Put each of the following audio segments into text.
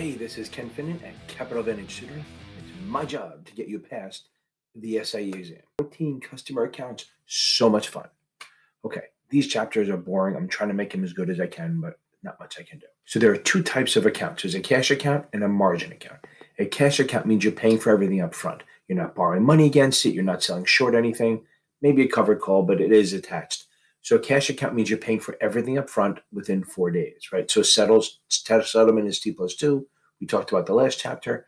Hey, this is Ken Finnan at Capital Advantage Tutoring. It's my job to get you past the SIE exam. 14 customer accounts, so much fun. Okay, these chapters are boring. I'm trying to make them as good as I can, but not much I can do. So there are two types of accounts. There's a cash account and a margin account. A cash account means you're paying for everything up front. You're not borrowing money against it. You're not selling short anything. Maybe a covered call, but it is attached. So a cash account means you're paying for everything up front within four days, right? So settles settlement is T plus two. We talked about the last chapter.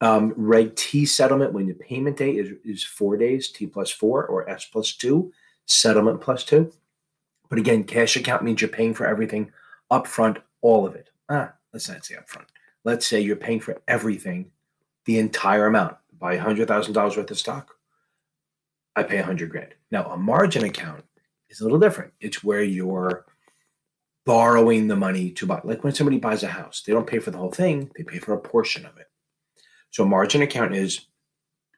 Um, Reg T settlement when the payment date is, is four days, T plus four or S plus two, settlement plus two. But again, cash account means you're paying for everything up front, all of it. Ah, let's not say up front. Let's say you're paying for everything, the entire amount. Buy $100,000 worth of stock, I pay 100 grand. Now, a margin account is a little different. It's where you're borrowing the money to buy. Like when somebody buys a house, they don't pay for the whole thing, they pay for a portion of it. So, margin account is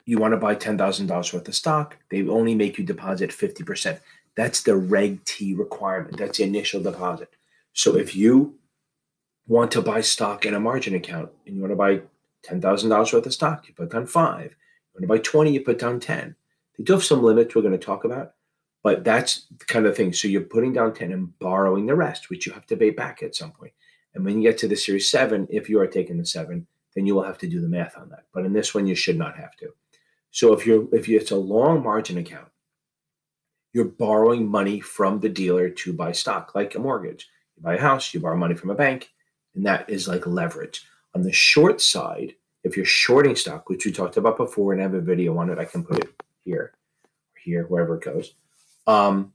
you want to buy $10,000 worth of stock, they only make you deposit 50%. That's the Reg T requirement. That's the initial deposit. So, if you want to buy stock in a margin account and you want to buy $10,000 worth of stock, you put down five. You want to buy 20, you put down 10. They do have some limits we're going to talk about, but that's the kind of thing. So you're putting down 10 and borrowing the rest, which you have to pay back at some point. And when you get to the series seven, if you are taking the seven, then you will have to do the math on that. But in this one, you should not have to. So if you're if you, it's a long margin account, you're borrowing money from the dealer to buy stock, like a mortgage. You buy a house, you borrow money from a bank, and that is like leverage. On the short side, if you're shorting stock, which we talked about before and I have a video on it, I can put it here, here, wherever it goes um,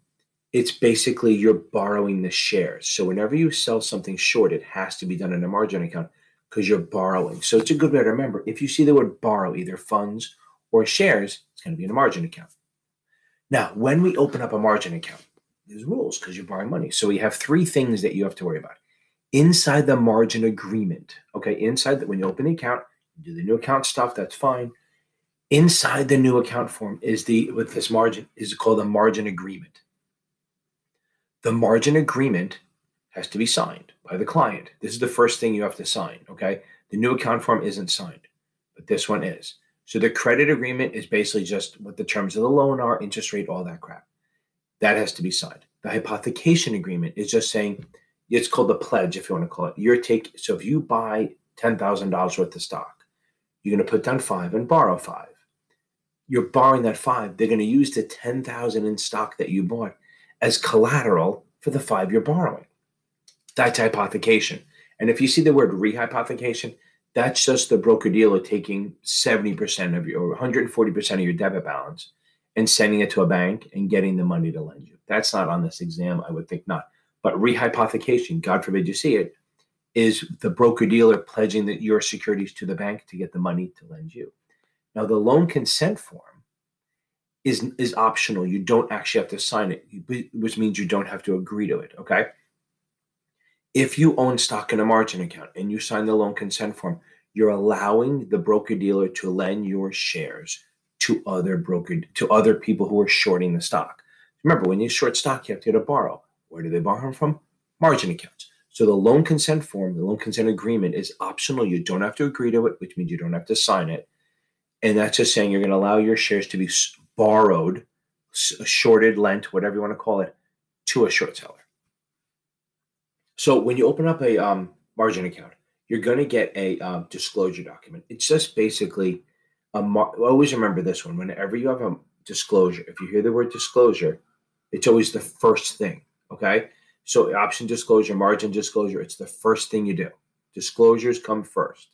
it's basically you're borrowing the shares. So whenever you sell something short, it has to be done in a margin account because you're borrowing. So it's a good way to remember. If you see the word borrow, either funds or shares, it's going to be in a margin account. Now, when we open up a margin account, there's rules because you're borrowing money. So we have three things that you have to worry about. Inside the margin agreement, okay, inside that when you open the account, do the new account stuff, that's fine inside the new account form is the with this margin is called a margin agreement. The margin agreement has to be signed by the client. This is the first thing you have to sign okay? The new account form isn't signed but this one is. So the credit agreement is basically just what the terms of the loan are interest rate all that crap. That has to be signed. The hypothecation agreement is just saying it's called the pledge if you want to call it. Your take so if you buy $10000 worth of stock you're going to put down five and borrow five you're borrowing that five. They're going to use the 10,000 in stock that you bought as collateral for the five you're borrowing. That's hypothecation. And if you see the word rehypothecation, that's just the broker dealer taking 70% of your or 140% of your debit balance and sending it to a bank and getting the money to lend you. That's not on this exam, I would think not. But rehypothecation, God forbid you see it, is the broker dealer pledging that your securities to the bank to get the money to lend you. Now, the loan consent form is is optional. You don't actually have to sign it, which means you don't have to agree to it. Okay. If you own stock in a margin account and you sign the loan consent form, you're allowing the broker dealer to lend your shares to other broker to other people who are shorting the stock. Remember, when you short stock, you have to get a borrow. Where do they borrow from? Margin accounts. So the loan consent form, the loan consent agreement is optional. You don't have to agree to it, which means you don't have to sign it. And that's just saying you're going to allow your shares to be borrowed, shorted, lent, whatever you want to call it, to a short seller. So when you open up a um, margin account, you're going to get a um, disclosure document. It's just basically a. Mar- always remember this one. Whenever you have a disclosure, if you hear the word disclosure, it's always the first thing. Okay. So option disclosure, margin disclosure, it's the first thing you do. Disclosures come first.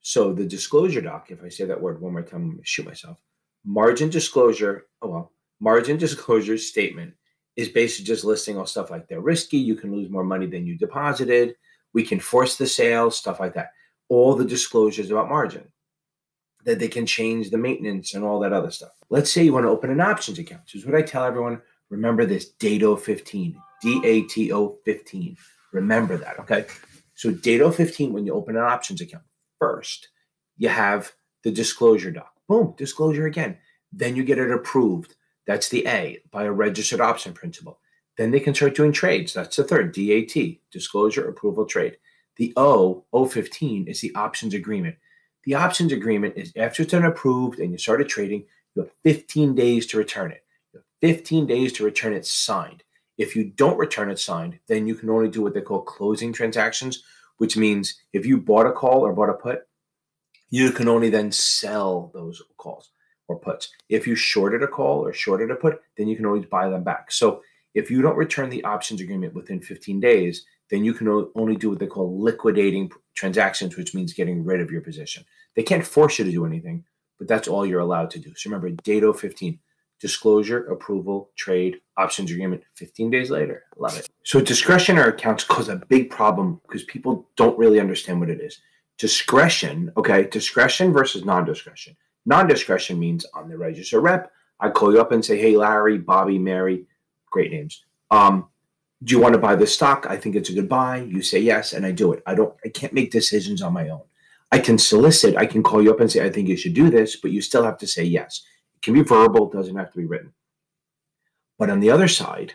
So the disclosure doc, if I say that word one more time, I'm gonna shoot myself. Margin disclosure, oh well, margin disclosure statement is basically just listing all stuff like they're risky, you can lose more money than you deposited, we can force the sale, stuff like that. All the disclosures about margin. That they can change the maintenance and all that other stuff. Let's say you want to open an options account. This is what I tell everyone. Remember this DATO 15, D A T O 15. Remember that, okay? So DATO 15, when you open an options account, first. You have the disclosure doc. Boom, disclosure again. Then you get it approved. That's the A by a registered option principal. Then they can start doing trades. That's the third DAT, disclosure approval trade. The O, O15, is the options agreement. The options agreement is after it's been approved and you started trading, you have 15 days to return it. You have 15 days to return it signed. If you don't return it signed, then you can only do what they call closing transactions, which means if you bought a call or bought a put, you can only then sell those calls or puts. If you shorted a call or shorted a put, then you can always buy them back. So if you don't return the options agreement within 15 days, then you can only do what they call liquidating transactions, which means getting rid of your position. They can't force you to do anything, but that's all you're allowed to do. So remember, date 15, disclosure, approval, trade, options agreement, 15 days later. Love it. So discretionary accounts cause a big problem because people don't really understand what it is. Discretion, okay, discretion versus non discretion. Non discretion means I'm the register rep. I call you up and say, hey, Larry, Bobby, Mary, great names. Um, do you want to buy this stock? I think it's a good buy. You say yes, and I do it. I don't, I can't make decisions on my own. I can solicit, I can call you up and say, I think you should do this, but you still have to say yes. It can be verbal, doesn't have to be written. But on the other side,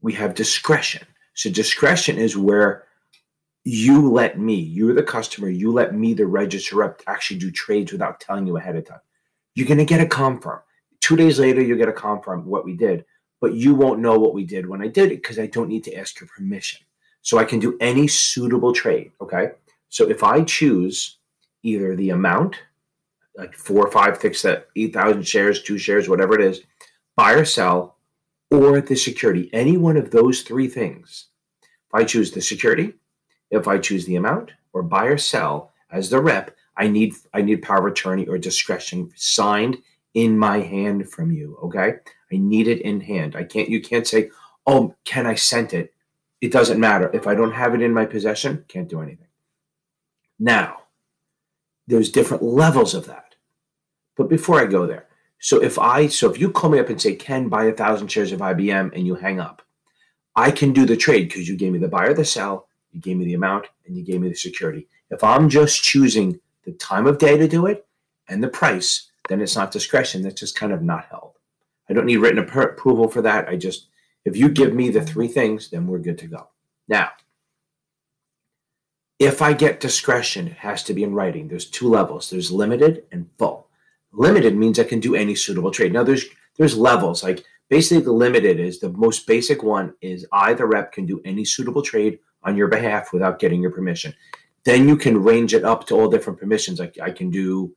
we have discretion. So discretion is where you let me, you're the customer, you let me, the register rep, actually do trades without telling you ahead of time. You're going to get a confirm. Two days later, you get a confirm what we did, but you won't know what we did when I did it because I don't need to ask your permission. So I can do any suitable trade. Okay. So if I choose either the amount, like four or five, six, that 8,000 shares, two shares, whatever it is, buy or sell, or the security, any one of those three things, if I choose the security, if I choose the amount or buy or sell as the rep, I need I need power of attorney or discretion signed in my hand from you. Okay. I need it in hand. I can't you can't say, oh, can I send it? It doesn't matter. If I don't have it in my possession, can't do anything. Now, there's different levels of that. But before I go there, so if I so if you call me up and say, Ken, buy a thousand shares of IBM and you hang up, I can do the trade because you gave me the buy or the sell you gave me the amount and you gave me the security. If I'm just choosing the time of day to do it and the price, then it's not discretion. That's just kind of not held. I don't need written approval for that. I just, if you give me the three things, then we're good to go. Now, if I get discretion, it has to be in writing. There's two levels. There's limited and full. Limited means I can do any suitable trade. Now there's there's levels. Like basically the limited is the most basic one is I the rep can do any suitable trade on your behalf without getting your permission. Then you can range it up to all different permissions. Like I can do,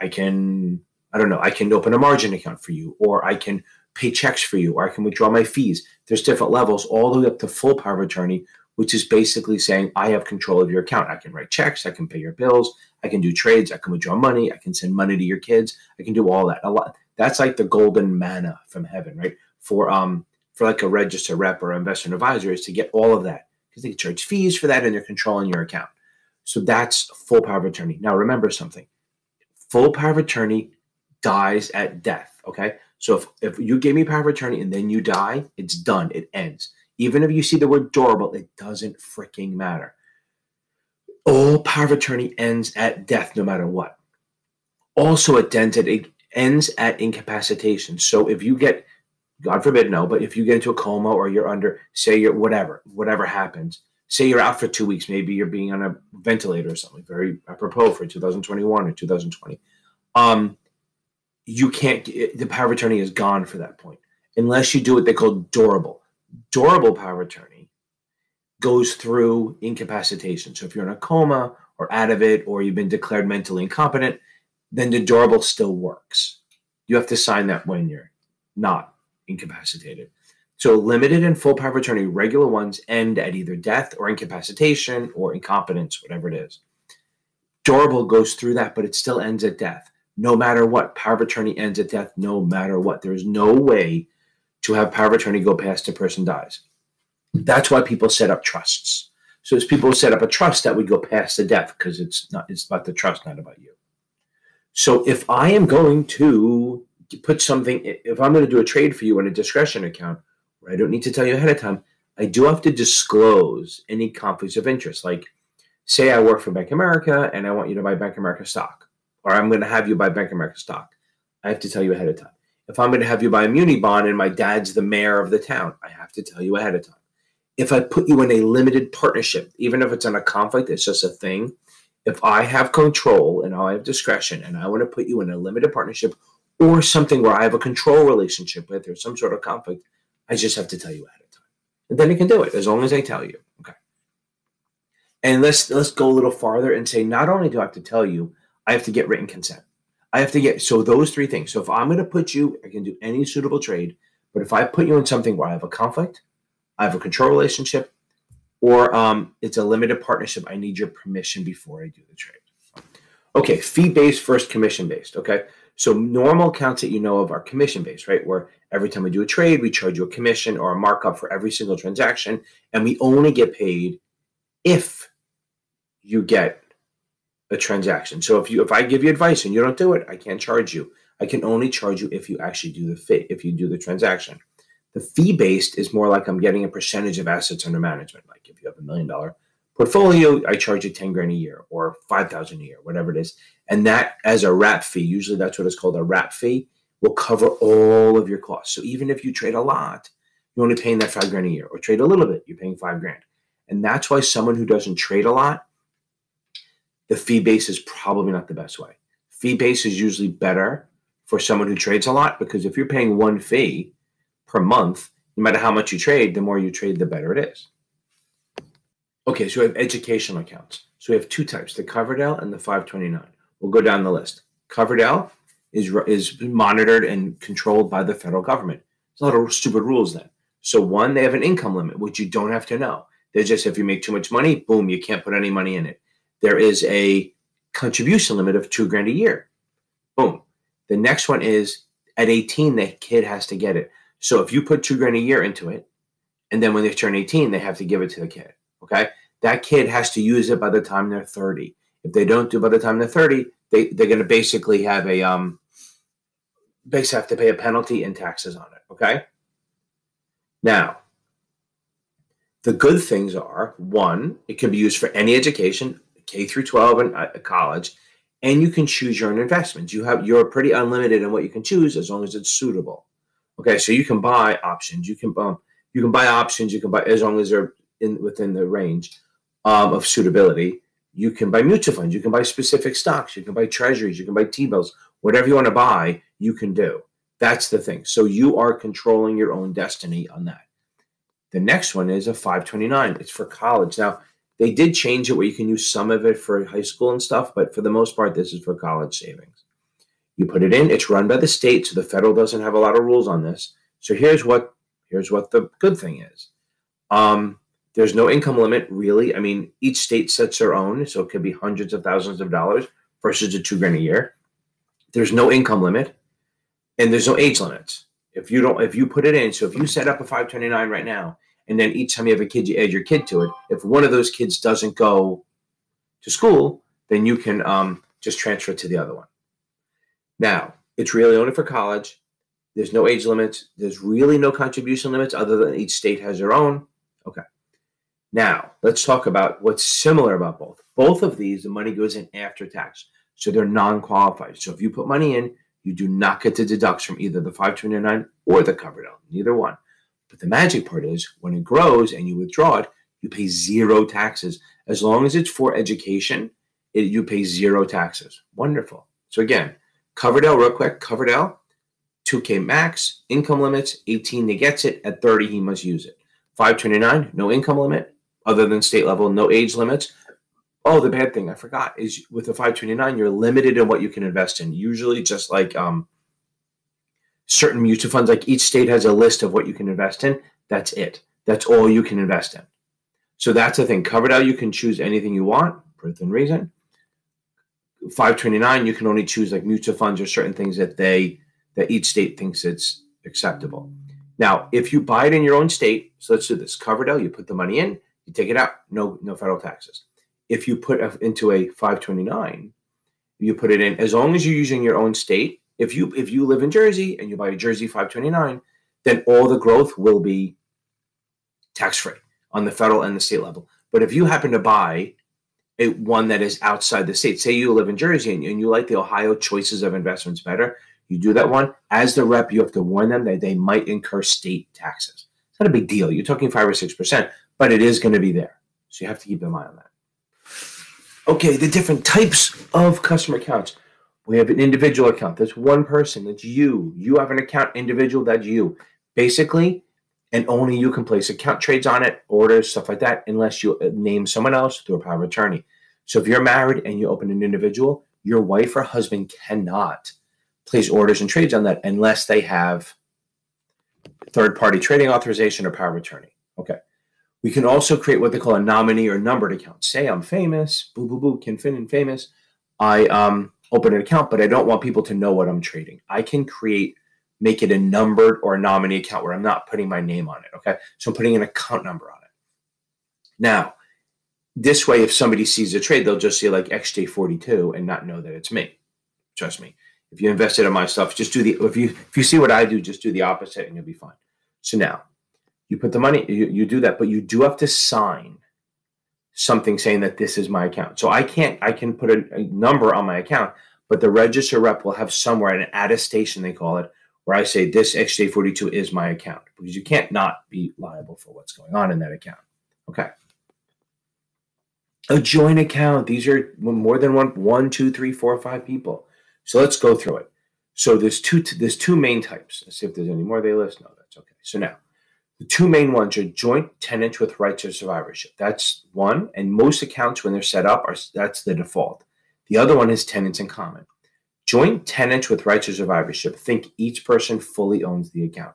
I can, I don't know, I can open a margin account for you, or I can pay checks for you, or I can withdraw my fees. There's different levels, all the way up to full power of attorney, which is basically saying I have control of your account. I can write checks, I can pay your bills, I can do trades, I can withdraw money, I can send money to your kids, I can do all that. A lot. That's like the golden manna from heaven, right? For um for like a register rep or investment advisor is to get all of that because they charge fees for that and they're controlling your account. So that's full power of attorney. Now remember something full power of attorney dies at death. Okay. So if, if you gave me power of attorney and then you die, it's done. It ends. Even if you see the word durable, it doesn't freaking matter. All power of attorney ends at death, no matter what. Also, it ends at, it ends at incapacitation. So if you get God forbid, no, but if you get into a coma or you're under, say you're whatever, whatever happens, say you're out for two weeks, maybe you're being on a ventilator or something, very apropos for 2021 or 2020. Um, you can't, the power of attorney is gone for that point unless you do what they call durable. Durable power of attorney goes through incapacitation. So if you're in a coma or out of it, or you've been declared mentally incompetent, then the durable still works. You have to sign that when you're not incapacitated. So limited and full power of attorney, regular ones end at either death or incapacitation or incompetence, whatever it is. Durable goes through that, but it still ends at death. No matter what, power of attorney ends at death, no matter what. There is no way to have power of attorney go past a person dies. That's why people set up trusts. So as people set up a trust that would go past the death because it's not it's about the trust, not about you. So if I am going to put something, if I'm going to do a trade for you in a discretion account where I don't need to tell you ahead of time, I do have to disclose any conflicts of interest. Like, say I work for Bank America and I want you to buy Bank America stock, or I'm going to have you buy Bank America stock. I have to tell you ahead of time. If I'm going to have you buy a muni bond and my dad's the mayor of the town, I have to tell you ahead of time. if I put you in a limited partnership, even if it's in a conflict, it's just a thing. If I have control and I have discretion and I want to put you in a limited partnership or something where I have a control relationship with or some sort of conflict, I just have to tell you ahead of time. And then you can do it as long as I tell you. Okay. And let's let's go a little farther and say not only do I have to tell you, I have to get written consent. I have to get so those three things. So if I'm going to put you, I can do any suitable trade, but if I put you in something where I have a conflict, I have a control relationship, or um, it's a limited partnership, I need your permission before I do the trade. Okay, fee based versus commission based. Okay, so normal accounts that you know of are commission based, right? Where every time we do a trade, we charge you a commission or a markup for every single transaction, and we only get paid if you get a transaction. So if you if I give you advice and you don't do it, I can't charge you. I can only charge you if you actually do the fit, if you do the transaction. The fee based is more like I'm getting a percentage of assets under management. Like if you have a million dollar portfolio, I charge you 10 grand a year or 5,000 a year, whatever it is. And that as a wrap fee, usually that's what it's called a wrap fee, will cover all of your costs. So even if you trade a lot, you're only paying that five grand a year or trade a little bit, you're paying five grand. And that's why someone who doesn't trade a lot, the fee base is probably not the best way. Fee base is usually better for someone who trades a lot because if you're paying one fee, per month, no matter how much you trade, the more you trade, the better it is. Okay, so we have educational accounts. So we have two types, the Coverdell and the 529. We'll go down the list. Coverdell is, is monitored and controlled by the federal government. There's a lot of stupid rules then. So one, they have an income limit, which you don't have to know. They're just if you make too much money, boom, you can't put any money in it. There is a contribution limit of two grand a year. Boom. The next one is at 18, the kid has to get it. So if you put two grand a year into it, and then when they turn 18, they have to give it to the kid. Okay. That kid has to use it by the time they're 30. If they don't do by the time they're 30, they, they're going to basically have a, um, basically have to pay a penalty and taxes on it. Okay. Now, the good things are one, it can be used for any education, K through 12 and uh, college, and you can choose your own investments. You have you're pretty unlimited in what you can choose as long as it's suitable. Okay, so you can buy options. You can um, you can buy options. You can buy as long as they're in within the range um, of suitability. You can buy mutual funds. You can buy specific stocks. You can buy treasuries. You can buy T bills. Whatever you want to buy, you can do. That's the thing. So you are controlling your own destiny on that. The next one is a 529. It's for college. Now, they did change it where you can use some of it for high school and stuff, but for the most part, this is for college savings. You put it in. It's run by the state, so the federal doesn't have a lot of rules on this. So here's what here's what the good thing is. Um, there's no income limit really. I mean, each state sets their own, so it could be hundreds of thousands of dollars versus a two grand a year. There's no income limit, and there's no age limits. If you don't, if you put it in, so if you set up a 529 right now, and then each time you have a kid, you add your kid to it. If one of those kids doesn't go to school, then you can um, just transfer it to the other one. Now, it's really only for college. There's no age limits. There's really no contribution limits other than each state has their own. Okay. Now, let's talk about what's similar about both. Both of these, the money goes in after tax. So they're non qualified. So if you put money in, you do not get the deducts from either the 529 or the covered Coverdell, neither one. But the magic part is when it grows and you withdraw it, you pay zero taxes. As long as it's for education, it, you pay zero taxes. Wonderful. So again, Coverdell, real quick. Coverdell, 2K max, income limits, 18 he gets it. At 30, he must use it. 529, no income limit other than state level, no age limits. Oh, the bad thing I forgot is with the 529, you're limited in what you can invest in. Usually, just like um, certain mutual funds, like each state has a list of what you can invest in. That's it. That's all you can invest in. So that's the thing. Coverdell, you can choose anything you want, proof and reason. 529 you can only choose like mutual funds or certain things that they that each state thinks it's acceptable now if you buy it in your own state so let's do this coverdell you put the money in you take it out no no federal taxes if you put into a 529 you put it in as long as you're using your own state if you if you live in jersey and you buy a jersey 529 then all the growth will be tax free on the federal and the state level but if you happen to buy a, one that is outside the state. Say you live in Jersey and, and you like the Ohio choices of investments better. You do that one. As the rep, you have to warn them that they might incur state taxes. It's not a big deal. You're talking five or six percent, but it is going to be there. So you have to keep an eye on that. Okay, the different types of customer accounts. We have an individual account. That's one person. That's you. You have an account individual. That's you. Basically, and only you can place account trades on it, orders, stuff like that, unless you uh, name someone else through a power of attorney. So if you're married and you open an individual, your wife or husband cannot place orders and trades on that unless they have third party trading authorization or power of attorney. Okay. We can also create what they call a nominee or numbered account. Say I'm famous, boo boo boo, Ken Finnan famous. I um, open an account, but I don't want people to know what I'm trading. I can create, make it a numbered or a nominee account where I'm not putting my name on it. Okay. So I'm putting an account number on it. Now, this way, if somebody sees a trade, they'll just see like XJ42 and not know that it's me. Trust me. If you invested in my stuff, just do the if you if you see what I do, just do the opposite and you'll be fine. So now you put the money, you, you do that, but you do have to sign something saying that this is my account. So I can't, I can put a, a number on my account, but the register rep will have somewhere an attestation, they call it, where I say this XJ42 is my account because you can't not be liable for what's going on in that account. Okay. A joint account. These are more than one, one, two, three, four, five people. So let's go through it. So there's two, there's two main types. Let's see if there's any more they list. No, that's okay. So now the two main ones are joint tenants with rights of survivorship. That's one, and most accounts when they're set up are that's the default. The other one is tenants in common. Joint tenants with rights of survivorship. Think each person fully owns the account.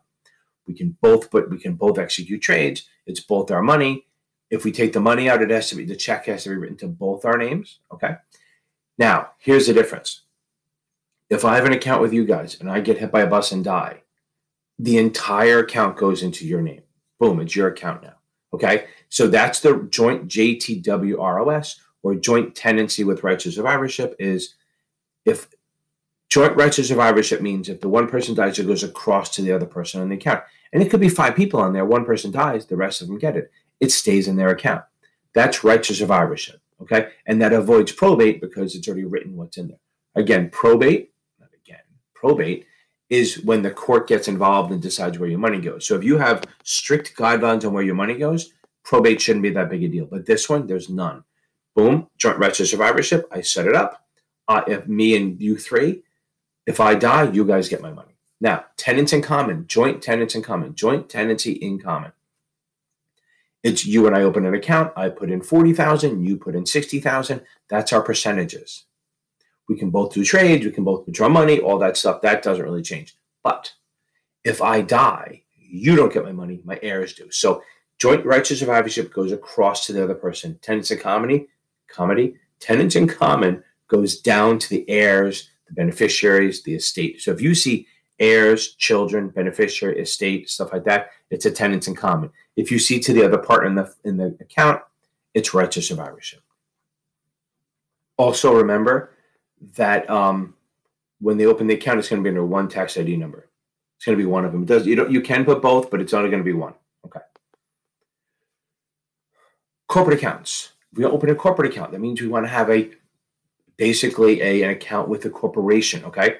We can both but we can both execute trades. It's both our money. If we take the money out, it has to be the check has to be written to both our names. Okay. Now, here's the difference. If I have an account with you guys and I get hit by a bus and die, the entire account goes into your name. Boom, it's your account now. Okay. So that's the joint JTWROS or joint tenancy with rights of survivorship is if joint rights of survivorship means if the one person dies, it goes across to the other person on the account. And it could be five people on there. One person dies, the rest of them get it. It stays in their account. That's rights of survivorship. Okay. And that avoids probate because it's already written what's in there. Again, probate, not again, probate is when the court gets involved and decides where your money goes. So if you have strict guidelines on where your money goes, probate shouldn't be that big a deal. But this one, there's none. Boom, joint rights of survivorship. I set it up. Uh, if me and you three, if I die, you guys get my money. Now, tenants in common, joint tenants in common, joint tenancy in common. It's you and I open an account. I put in forty thousand. You put in sixty thousand. That's our percentages. We can both do trades, we can both withdraw money, all that stuff. That doesn't really change. But if I die, you don't get my money, my heirs do. So joint rights of survivorship goes across to the other person. Tenants in comedy, comedy, tenants in common goes down to the heirs, the beneficiaries, the estate. So if you see heirs, children, beneficiary, estate, stuff like that, it's a tenants in common. If you see to the other partner in the in the account, it's rights of survivorship. Also remember, that um, when they open the account, it's going to be under one tax ID number. It's going to be one of them. It does you don't you can put both, but it's only going to be one. Okay. Corporate accounts. We open a corporate account, that means we want to have a basically a, an account with a corporation. Okay.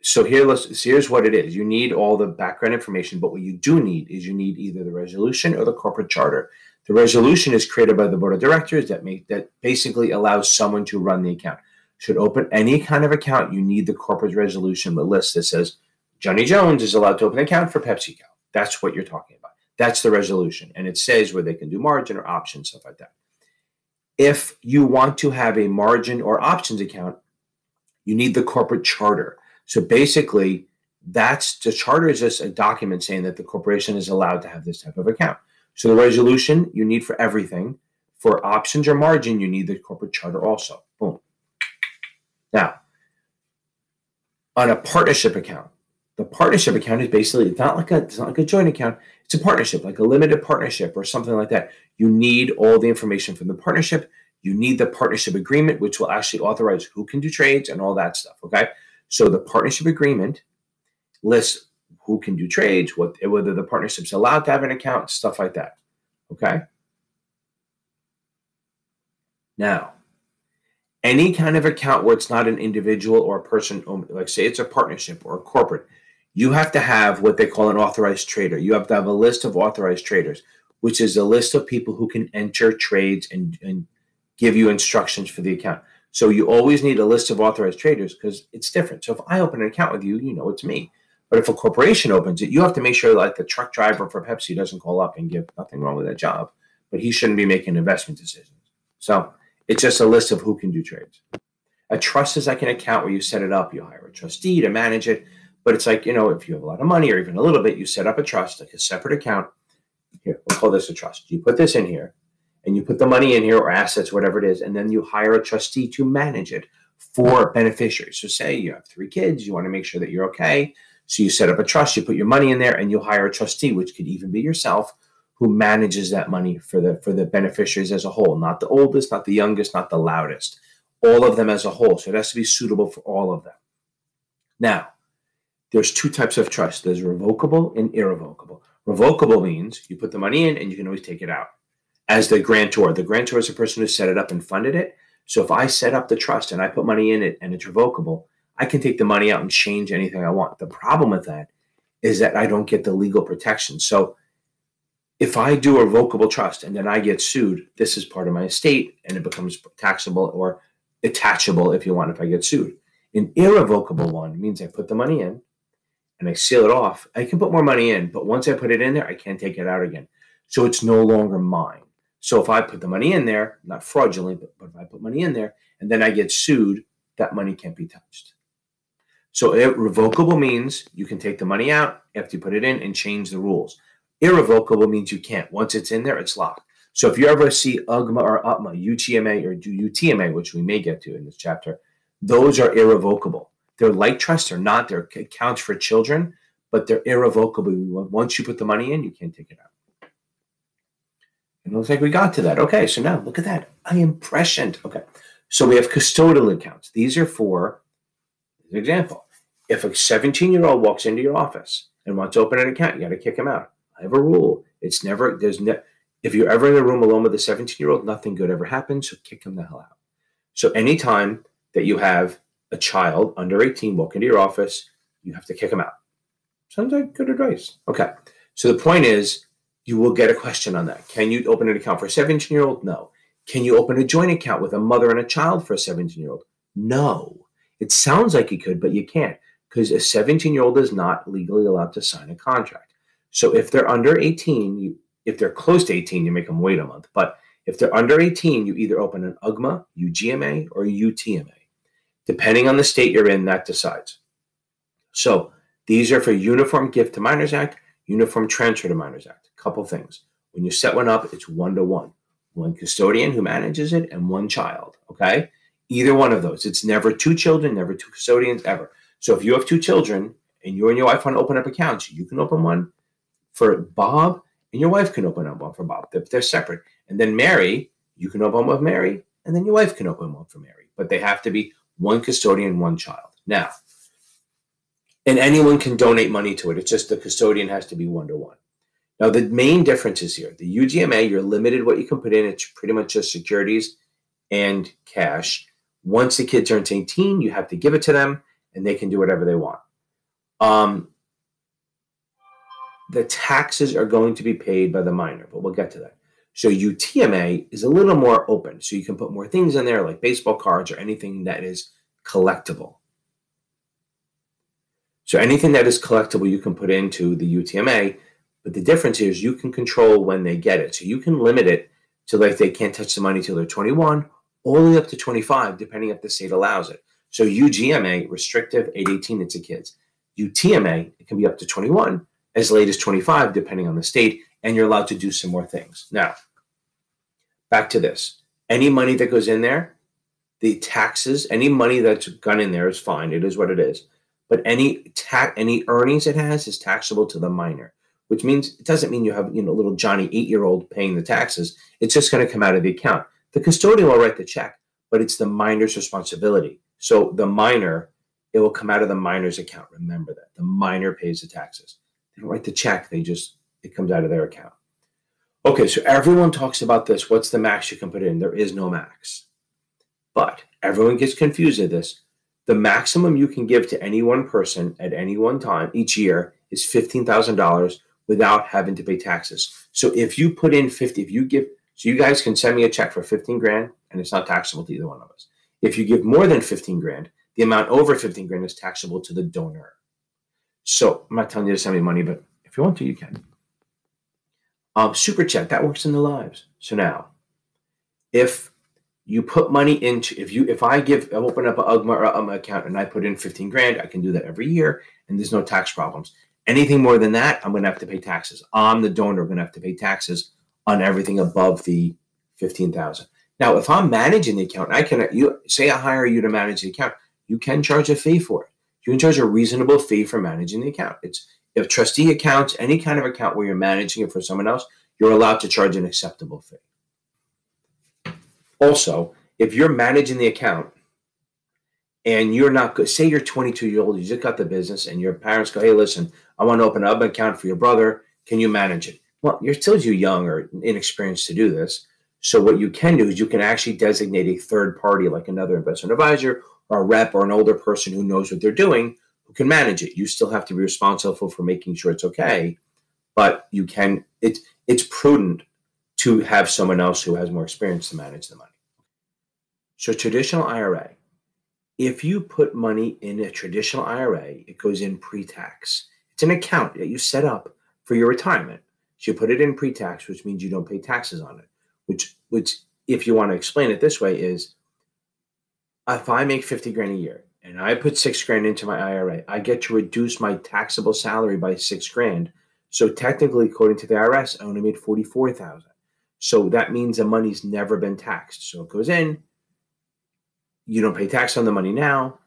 So here, let's here's what it is. You need all the background information, but what you do need is you need either the resolution or the corporate charter. The resolution is created by the board of directors that make that basically allows someone to run the account should open any kind of account, you need the corporate resolution the list that says Johnny Jones is allowed to open an account for PepsiCo. That's what you're talking about. That's the resolution. And it says where they can do margin or options, stuff like that. If you want to have a margin or options account, you need the corporate charter. So basically, that's the charter is just a document saying that the corporation is allowed to have this type of account. So the resolution you need for everything. For options or margin, you need the corporate charter also. Boom. Now, on a partnership account, the partnership account is basically it's not like a it's not like a joint account. It's a partnership, like a limited partnership or something like that. You need all the information from the partnership. You need the partnership agreement, which will actually authorize who can do trades and all that stuff. Okay, so the partnership agreement lists who can do trades, what whether the partnership's allowed to have an account, stuff like that. Okay. Now, any kind of account where it's not an individual or a person, like say it's a partnership or a corporate, you have to have what they call an authorized trader. You have to have a list of authorized traders. which is a list of people who can enter trades and, and give you instructions for the account. So you always need a list of authorized traders because it's different. So if I open an account with you, you know it's me. But if a corporation opens it, you have to make sure like the truck driver for Pepsi doesn't call up and give nothing wrong with that job, but he shouldn't be making investment decisions. So it's just a list of who can do trades. A trust is like an account where you set it up, you hire a trustee to manage it. But it's like, you know, if you have a lot of money or even a little bit, you set up a trust, like a separate account. Here, we'll call this a trust. You put this in here and you put the money in here or assets, whatever it is, and then you hire a trustee to manage it for beneficiaries. So say you have three kids, you want to make sure that you're okay. So you set up a trust, you put your money in there, and you hire a trustee, which could even be yourself, who manages that money for the for the beneficiaries as a whole, not the oldest, not the youngest, not the loudest, all of them as a whole. So it has to be suitable for all of them. Now, there's two types of trust. There's revocable and irrevocable. Revocable means you put the money in and you can always take it out. As the grantor, the grantor is the person who set it up and funded it. So if I set up the trust and I put money in it and it's revocable, I can take the money out and change anything I want. The problem with that is that I don't get the legal protection. So if I do a revocable trust and then I get sued, this is part of my estate and it becomes taxable or attachable if you want if I get sued. An irrevocable one means I put the money in and I seal it off. I can put more money in, but once I put it in there, I can't take it out again. So it's no longer mine. So if I put the money in there, not fraudulently, but, but if I put money in there and then I get sued, that money can't be touched. So irrevocable means you can take the money out after you put it in and change the rules. Irrevocable means you can't. Once it's in there, it's locked. So if you ever see UGMA or UTMA, UTMA or UTMA, which we may get to in this chapter, those are irrevocable. They're like trusts or not. They're accounts for children, but they're irrevocable. Once you put the money in, you can't take it out. It looks like we got to that. Okay, so now look at that. I am prescient. Okay, so we have custodial accounts. These are for, example, if a 17 year old walks into your office and wants to open an account, you got to kick him out. I have a rule. It's never, there's ne- if you're ever in a room alone with a 17 year old, nothing good ever happens. So kick him the hell out. So anytime that you have a child under 18 walk into your office, you have to kick him out. Sounds like good advice. Okay. So the point is, you will get a question on that. Can you open an account for a 17 year old? No. Can you open a joint account with a mother and a child for a 17 year old? No. It sounds like you could, but you can't because a 17 year old is not legally allowed to sign a contract. So if they're under 18, you if they're close to 18, you make them wait a month. But if they're under 18, you either open an UGMA, UGMA, or UTMA. Depending on the state you're in, that decides. So these are for Uniform Gift to Minors Act, Uniform Transfer to Minors Act. Couple things. When you set one up, it's one to one. One custodian who manages it and one child. Okay? Either one of those. It's never two children, never two custodians, ever. So if you have two children and you and your wife want to open up accounts, you can open one for Bob and your wife can open up one for Bob. They're, they're separate. And then Mary, you can open one with Mary, and then your wife can open one for Mary. But they have to be one custodian, one child. Now, and anyone can donate money to it. It's just the custodian has to be one to one. Now, the main difference is here. The UGMA, you're limited what you can put in. It's pretty much just securities and cash. Once the kid turns 18, you have to give it to them and they can do whatever they want. Um, the taxes are going to be paid by the minor, but we'll get to that. So UTMA is a little more open. So you can put more things in there like baseball cards or anything that is collectible. So anything that is collectible, you can put into the UTMA. But the difference is you can control when they get it. So you can limit it to like they can't touch the money till they're 21, only up to 25, depending if the state allows it. So UGMA, restrictive, 818, it's a kids. UTMA, it can be up to 21, as late as 25, depending on the state, and you're allowed to do some more things. Now, back to this. Any money that goes in there, the taxes, any money that's gone in there is fine. It is what it is. But any tax, any earnings it has is taxable to the minor, which means it doesn't mean you have you know little Johnny eight year old paying the taxes. It's just going to come out of the account. The custodian will write the check, but it's the minor's responsibility. So the minor, it will come out of the minor's account. Remember that the minor pays the taxes. They don't write the check. They just it comes out of their account. Okay, so everyone talks about this. What's the max you can put in? There is no max. But everyone gets confused at this. The maximum you can give to any one person at any one time each year is $15,000, without having to pay taxes. So if you put in 50, if you give, so you guys can send me a check for 15 grand and it's not taxable to either one of us. If you give more than 15 grand, the amount over 15 grand is taxable to the donor. So I'm not telling you to send me money, but if you want to, you can. Um, super chat that works in the lives. So now, if you put money into if you if I give I open up an UGMA um, account and I put in 15 grand, I can do that every year and there's no tax problems. Anything more than that, I'm gonna have to pay taxes. I'm the donor, I'm gonna have to pay taxes on everything above the 15,000. Now, if I'm managing the account, I can you say I hire you to manage the account, you can charge a fee for it. You can charge a reasonable fee for managing the account. It's if trustee accounts, any kind of account where you're managing it for someone else, you're allowed to charge an acceptable fee. Also, if you're managing the account and you're not good, say you're 22 year old, you just got the business, and your parents go, "Hey, listen, I want to open up an account for your brother. Can you manage it?" Well, you're still too young or inexperienced to do this. So what you can do is you can actually designate a third party, like another investment advisor or a rep or an older person who knows what they're doing, who can manage it. You still have to be responsible for making sure it's okay, but you can. It's it's prudent to have someone else who has more experience to manage the money. So traditional IRA, if you put money in a traditional IRA, it goes in pre-tax. It's an account that you set up for your retirement. So you put it in pre-tax, which means you don't pay taxes on it. Which, which, if you want to explain it this way, is if I make 50 grand a year and I put six grand into my IRA, I get to reduce my taxable salary by six grand. So technically, according to the IRS, I only made 44,000. So that means the money's never been taxed. So it goes in, you don't pay tax on the money now.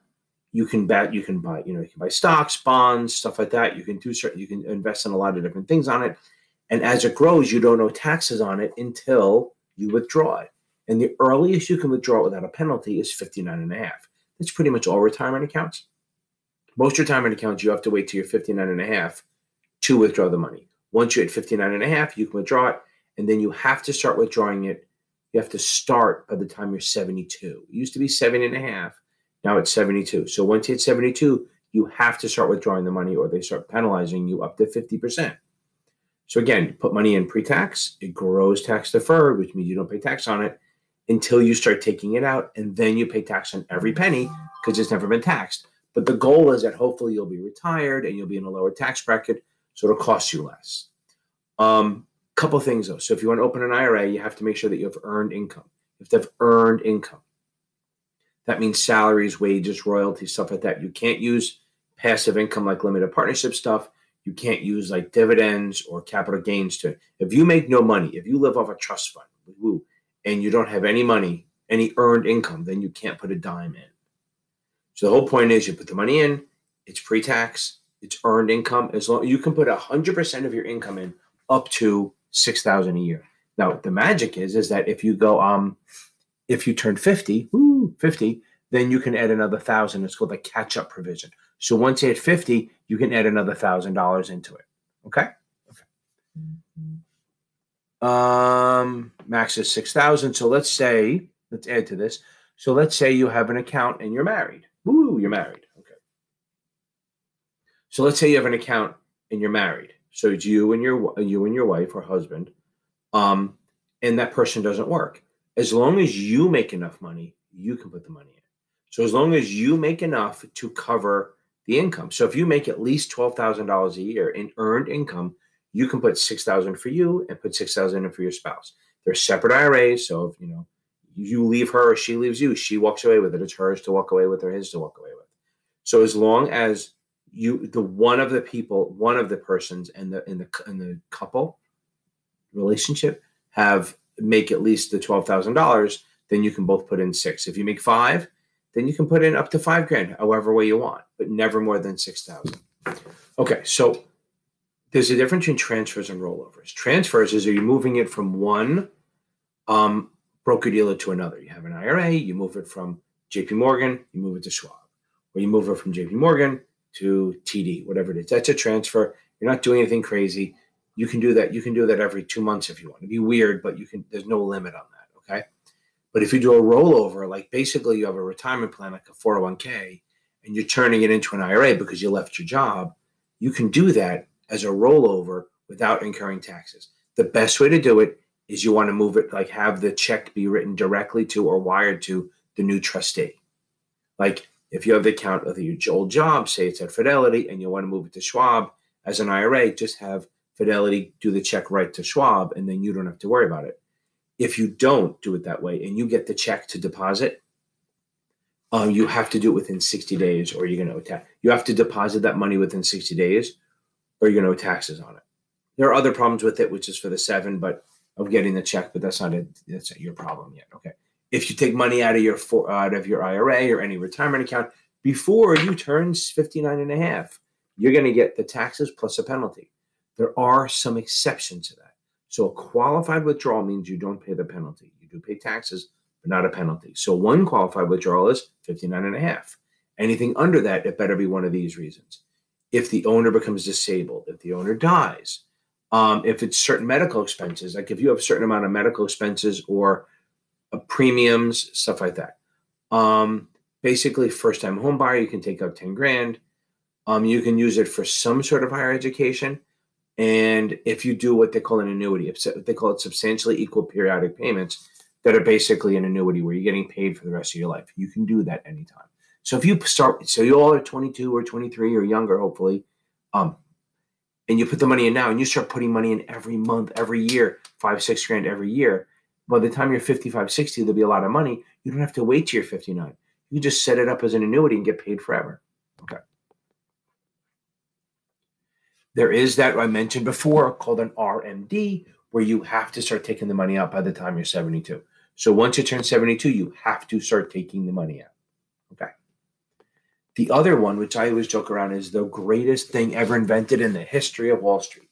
You can bet you can buy, you know, you can buy stocks, bonds, stuff like that. You can do certain, you can invest in a lot of different things on it. And as it grows, you don't owe taxes on it until you withdraw it. And the earliest you can withdraw it without a penalty is 59 and a half. That's pretty much all retirement accounts. Most retirement accounts, you have to wait till you're 59 and a half to withdraw the money. Once you're at 59 and a half, you can withdraw it. And then you have to start withdrawing it you have to start by the time you're 72. It used to be 70 and a half. Now it's 72. So once you hit 72, you have to start withdrawing the money or they start penalizing you up to 50%. So again, put money in pre-tax, it grows tax deferred, which means you don't pay tax on it until you start taking it out, and then you pay tax on every penny because it's never been taxed. But the goal is that hopefully you'll be retired and you'll be in a lower tax bracket, so it'll cost you less. Um, couple things though. So if you want to open an IRA, you have to make sure that you have earned income. You have to have earned income. That means salaries, wages, royalties, stuff like that. You can't use passive income like limited partnership stuff. You can't use like dividends or capital gains to. If you make no money, if you live off a trust fund, woo, and you don't have any money, any earned income, then you can't put a dime in. So the whole point is you put the money in, it's pre-tax, it's earned income. As long you can put hundred percent of your income in up to six thousand a year. Now the magic is is that if you go um if you turn 50, woo, 50, then you can add another thousand. It's called the catch up provision. So once you hit 50, you can add another thousand dollars into it. Okay. Um, max is six thousand. So let's say, let's add to this. So let's say you have an account and you're married. Woo, you're married. Okay. So let's say you have an account and you're married. So it's you and your you and your wife or husband, um, and that person doesn't work. As long as you make enough money, you can put the money in. So as long as you make enough to cover the income. So if you make at least twelve thousand dollars a year in earned income, you can put six thousand for you and put six thousand in for your spouse. They're separate IRAs, so if you know you leave her or she leaves you, she walks away with it. It's hers to walk away with or his to walk away with. So as long as you the one of the people one of the persons and the in the in the couple relationship have make at least the twelve thousand dollars, then you can both put in six. If you make five, then you can put in up to five grand, however way you want, but never more than six thousand. Okay, so there's a difference between transfers and rollovers. Transfers is are you moving it from one um, broker dealer to another. You have an IRA, you move it from JP Morgan, you move it to Schwab, or you move it from JP Morgan to TD, whatever it is. That's a transfer. You're not doing anything crazy. You can do that. You can do that every two months if you want. It'd be weird, but you can. There's no limit on that. Okay. But if you do a rollover, like basically you have a retirement plan like a 401k, and you're turning it into an IRA because you left your job, you can do that as a rollover without incurring taxes. The best way to do it is you want to move it like have the check be written directly to or wired to the new trustee. Like if you have the account of your old job, say it's at Fidelity, and you want to move it to Schwab as an IRA, just have Fidelity do the check right to Schwab, and then you don't have to worry about it. If you don't do it that way and you get the check to deposit, um, you have to do it within 60 days or you're going to tax. You have to deposit that money within 60 days or you're going to taxes on it. There are other problems with it, which is for the seven, but of getting the check, but that's not a, that's not your problem yet. Okay. If you take money out of your for, out of your IRA or any retirement account before you turn 59 and a half, you're going to get the taxes plus a penalty. There are some exceptions to that. So a qualified withdrawal means you don't pay the penalty. You do pay taxes, but not a penalty. So one qualified withdrawal is 59 and a half. Anything under that, it better be one of these reasons. If the owner becomes disabled, if the owner dies, um, if it's certain medical expenses, like if you have a certain amount of medical expenses or uh, premiums, stuff like that. Um, basically, first time home buyer, you can take out 10 grand. Um, you can use it for some sort of higher education. And if you do what they call an annuity, they call it substantially equal periodic payments that are basically an annuity where you're getting paid for the rest of your life. You can do that anytime. So if you start, so you all are 22 or 23 or younger, hopefully, um, and you put the money in now and you start putting money in every month, every year, five, six grand every year. By the time you're 55, 60, there'll be a lot of money. You don't have to wait till you're 59. You just set it up as an annuity and get paid forever. Okay. There is that I mentioned before called an RMD, where you have to start taking the money out by the time you're 72. So once you turn 72, you have to start taking the money out. Okay. The other one, which I always joke around, is the greatest thing ever invented in the history of Wall Street,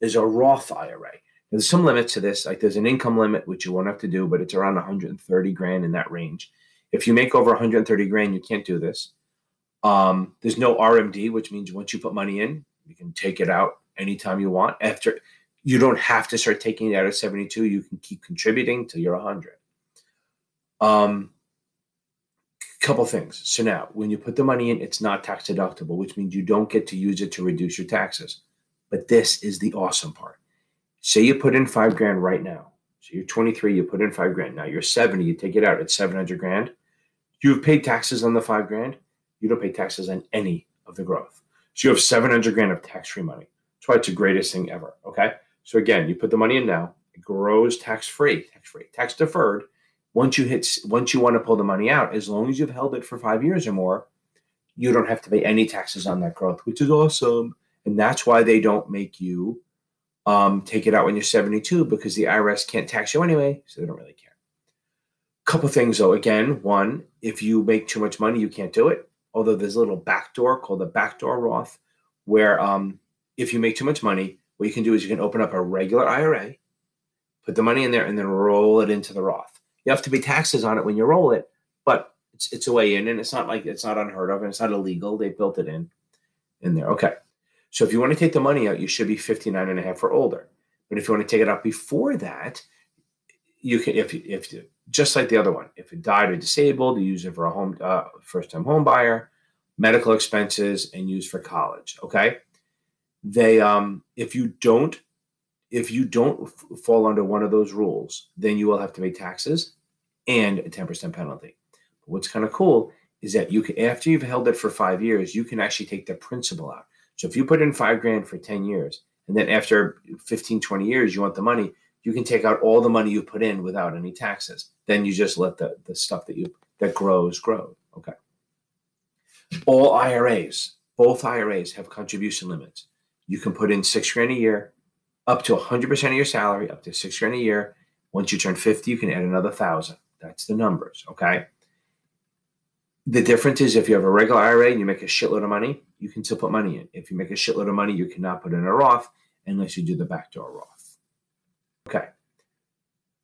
is a Roth IRA. There's some limits to this. Like there's an income limit, which you won't have to do, but it's around 130 grand in that range. If you make over 130 grand, you can't do this. Um, there's no RMD, which means once you put money in, you can take it out anytime you want. After you don't have to start taking it out at 72. You can keep contributing till you're 100. Um, couple things. So now, when you put the money in, it's not tax deductible, which means you don't get to use it to reduce your taxes. But this is the awesome part. Say you put in five grand right now. So you're 23, you put in five grand. Now you're 70, you take it out it's 700 grand. You've paid taxes on the five grand. You don't pay taxes on any of the growth. So you have 700 grand of tax free money. That's why it's the greatest thing ever. Okay. So again, you put the money in now, it grows tax free, tax free, tax deferred. Once you hit, once you want to pull the money out, as long as you've held it for five years or more, you don't have to pay any taxes on that growth, which is awesome. And that's why they don't make you um, take it out when you're 72 because the IRS can't tax you anyway, so they don't really care. Couple things though. Again, one, if you make too much money, you can't do it. Although there's a little backdoor called the backdoor Roth, where um, if you make too much money, what you can do is you can open up a regular IRA, put the money in there, and then roll it into the Roth. You have to pay taxes on it when you roll it, but it's, it's a way in, and it's not like it's not unheard of, and it's not illegal. They built it in in there. Okay. So if you want to take the money out, you should be 59 and a half or older. But if you want to take it out before that, you can if if just like the other one, if you died or disabled, you use it for a home uh, first time home buyer, medical expenses, and use for college. Okay they um if you don't if you don't f- fall under one of those rules then you will have to pay taxes and a 10% penalty. What's kind of cool is that you can after you've held it for five years you can actually take the principal out. So if you put in five grand for 10 years and then after 15 20 years you want the money you can take out all the money you put in without any taxes. Then you just let the, the stuff that you that grows grow okay? All iras both iras have contribution limits. You can put in six grand a year, up to 100% of your salary, up to six grand a year. Once you turn 50, you can add another thousand. That's the numbers, okay? The difference is if you have a regular IRA and you make a shitload of money, you can still put money in. If you make a shitload of money, you cannot put in a Roth unless you do the backdoor Roth. Okay.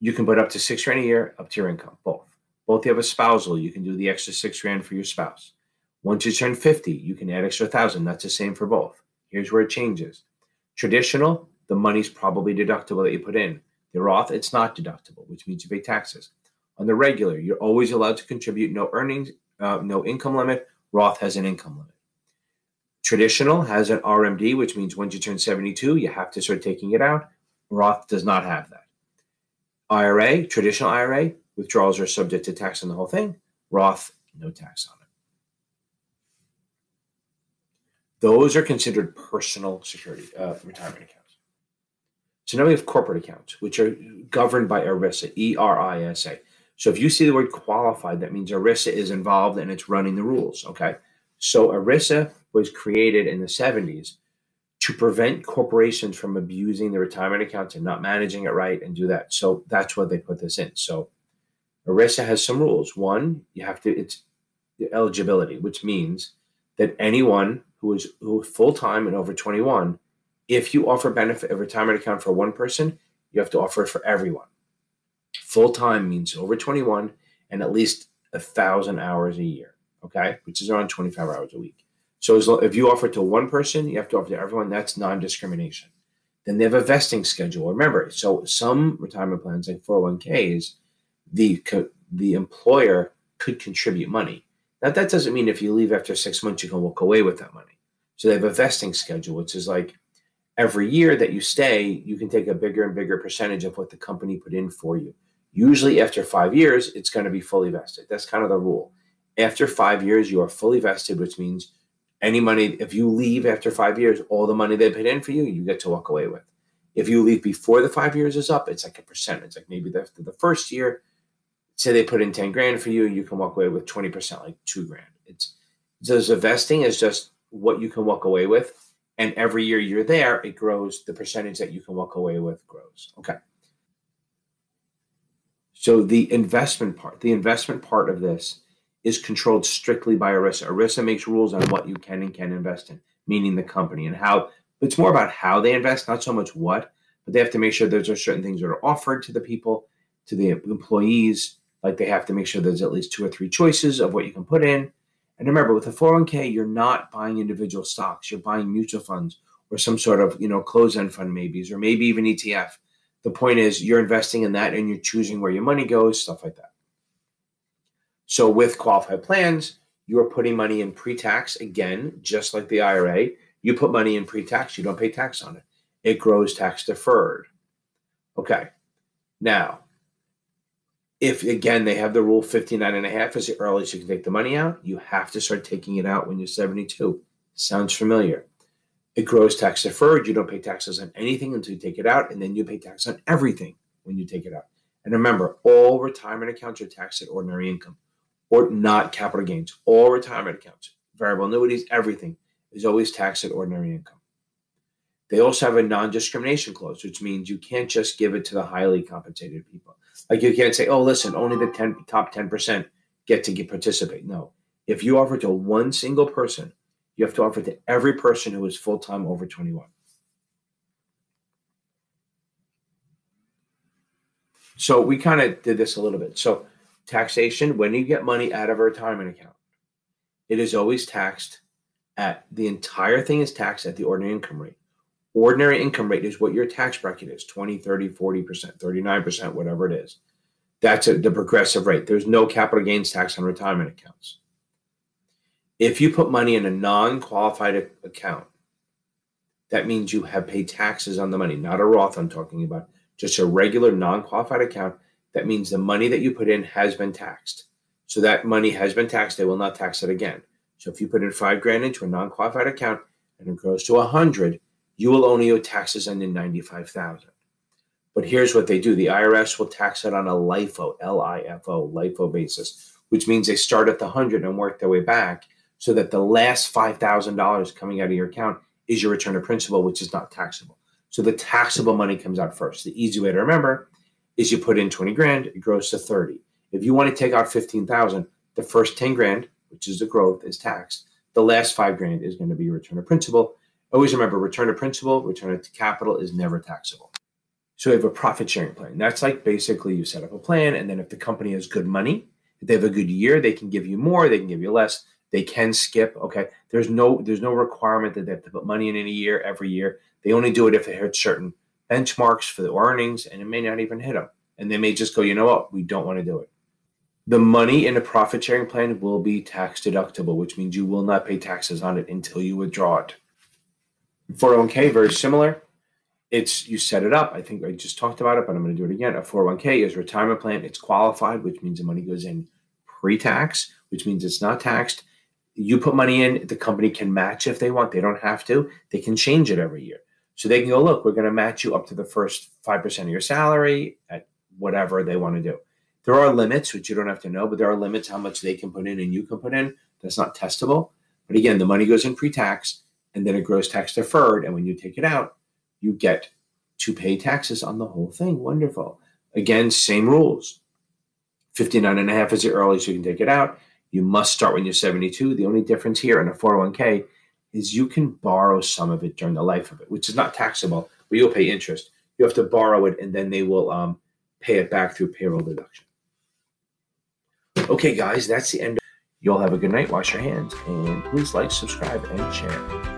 You can put up to six grand a year up to your income, both. Both you have a spousal, you can do the extra six grand for your spouse. Once you turn 50, you can add extra thousand. That's the same for both. Here's where it changes. Traditional, the money's probably deductible that you put in. The Roth, it's not deductible, which means you pay taxes. On the regular, you're always allowed to contribute no earnings, uh, no income limit. Roth has an income limit. Traditional has an RMD, which means once you turn 72, you have to start taking it out. Roth does not have that. IRA, traditional IRA, withdrawals are subject to tax on the whole thing. Roth, no tax on it. Those are considered personal security uh, retirement accounts. So now we have corporate accounts, which are governed by ERISA, E R I S A. So if you see the word qualified, that means ERISA is involved and it's running the rules. Okay. So ERISA was created in the 70s to prevent corporations from abusing the retirement accounts and not managing it right and do that. So that's what they put this in. So ERISA has some rules. One, you have to, it's eligibility, which means that anyone who is who full time and over 21, if you offer benefit a retirement account for one person, you have to offer it for everyone. Full time means over 21 and at least a thousand hours a year, okay, which is around 25 hours a week. So as, if you offer it to one person, you have to offer it to everyone. That's non-discrimination. Then they have a vesting schedule. Remember, so some retirement plans like 401ks, the the employer could contribute money. Now that doesn't mean if you leave after six months you can walk away with that money. So they have a vesting schedule, which is like every year that you stay, you can take a bigger and bigger percentage of what the company put in for you. Usually after five years, it's going to be fully vested. That's kind of the rule. After five years, you are fully vested, which means any money, if you leave after five years, all the money they put in for you, you get to walk away with. If you leave before the five years is up, it's like a percentage. Like maybe after the first year, say they put in 10 grand for you, you can walk away with 20%, like two grand. It's a vesting is just what you can walk away with. And every year you're there, it grows. The percentage that you can walk away with grows. Okay. So the investment part, the investment part of this is controlled strictly by ERISA. ERISA makes rules on what you can and can invest in, meaning the company and how. It's more about how they invest, not so much what, but they have to make sure there's certain things that are offered to the people, to the employees. Like they have to make sure there's at least two or three choices of what you can put in. And remember, with a 401k, you're not buying individual stocks. You're buying mutual funds or some sort of, you know, closed-end fund maybe, or maybe even ETF. The point is you're investing in that and you're choosing where your money goes, stuff like that. So with qualified plans, you are putting money in pre-tax again, just like the IRA. You put money in pre-tax, you don't pay tax on it. It grows tax deferred. Okay. Now, if again they have the rule 59 and a half is the earliest you can take the money out you have to start taking it out when you're 72 sounds familiar it grows tax deferred. You don't pay taxes on anything until you take it out and then you pay tax on everything when you take it out. And remember all retirement accounts are taxed at ordinary income or not capital gains. All retirement accounts variable annuities everything is always taxed at ordinary income. They also have a non-discrimination clause which means you can't just give it to the highly compensated people. Like you can't say, "Oh, listen, only the 10, top ten percent get to get participate." No, if you offer to one single person, you have to offer to every person who is full time over twenty one. So we kind of did this a little bit. So taxation, when you get money out of a retirement account, it is always taxed at the entire thing is taxed at the ordinary income rate. Ordinary income rate is what your tax bracket is 20, 30, 40%, 39%, whatever it is. That's a, the progressive rate. There's no capital gains tax on retirement accounts. If you put money in a non qualified account, that means you have paid taxes on the money, not a Roth I'm talking about, just a regular non qualified account. That means the money that you put in has been taxed. So that money has been taxed. They will not tax it again. So if you put in five grand into a non qualified account and it grows to a hundred, you will only owe taxes on the 95,000. But here's what they do. The IRS will tax it on a LIFO, L-I-F-O, LIFO basis, which means they start at the 100 and work their way back so that the last $5,000 coming out of your account is your return of principal, which is not taxable. So the taxable money comes out first. The easy way to remember is you put in 20 grand, it grows to 30. If you want to take out 15,000, the first 10 grand, which is the growth, is taxed. The last five grand is going to be your return of principal. Always remember return to principal, return to capital is never taxable. So we have a profit sharing plan. That's like basically you set up a plan, and then if the company has good money, if they have a good year, they can give you more, they can give you less. They can skip. Okay, there's no there's no requirement that they have to put money in in a year every year. They only do it if it hits certain benchmarks for the earnings, and it may not even hit them. And they may just go, you know what, we don't want to do it. The money in a profit sharing plan will be tax deductible, which means you will not pay taxes on it until you withdraw it. 401k, very similar. It's you set it up. I think I just talked about it, but I'm going to do it again. A 401k is a retirement plan. It's qualified, which means the money goes in pre-tax, which means it's not taxed. You put money in, the company can match if they want. They don't have to. They can change it every year. So they can go, look, we're going to match you up to the first 5% of your salary at whatever they want to do. There are limits, which you don't have to know, but there are limits how much they can put in and you can put in. That's not testable. But again, the money goes in pre tax and then it grows tax deferred. And when you take it out, you get to pay taxes on the whole thing. Wonderful. Again, same rules. 59 and a half is the earliest you can take it out. You must start when you're 72. The only difference here in a 401k is you can borrow some of it during the life of it, which is not taxable, but you'll pay interest. You have to borrow it, and then they will um, pay it back through payroll deduction. Okay, guys, that's the end. You all have a good night. Wash your hands, and please like, subscribe, and share.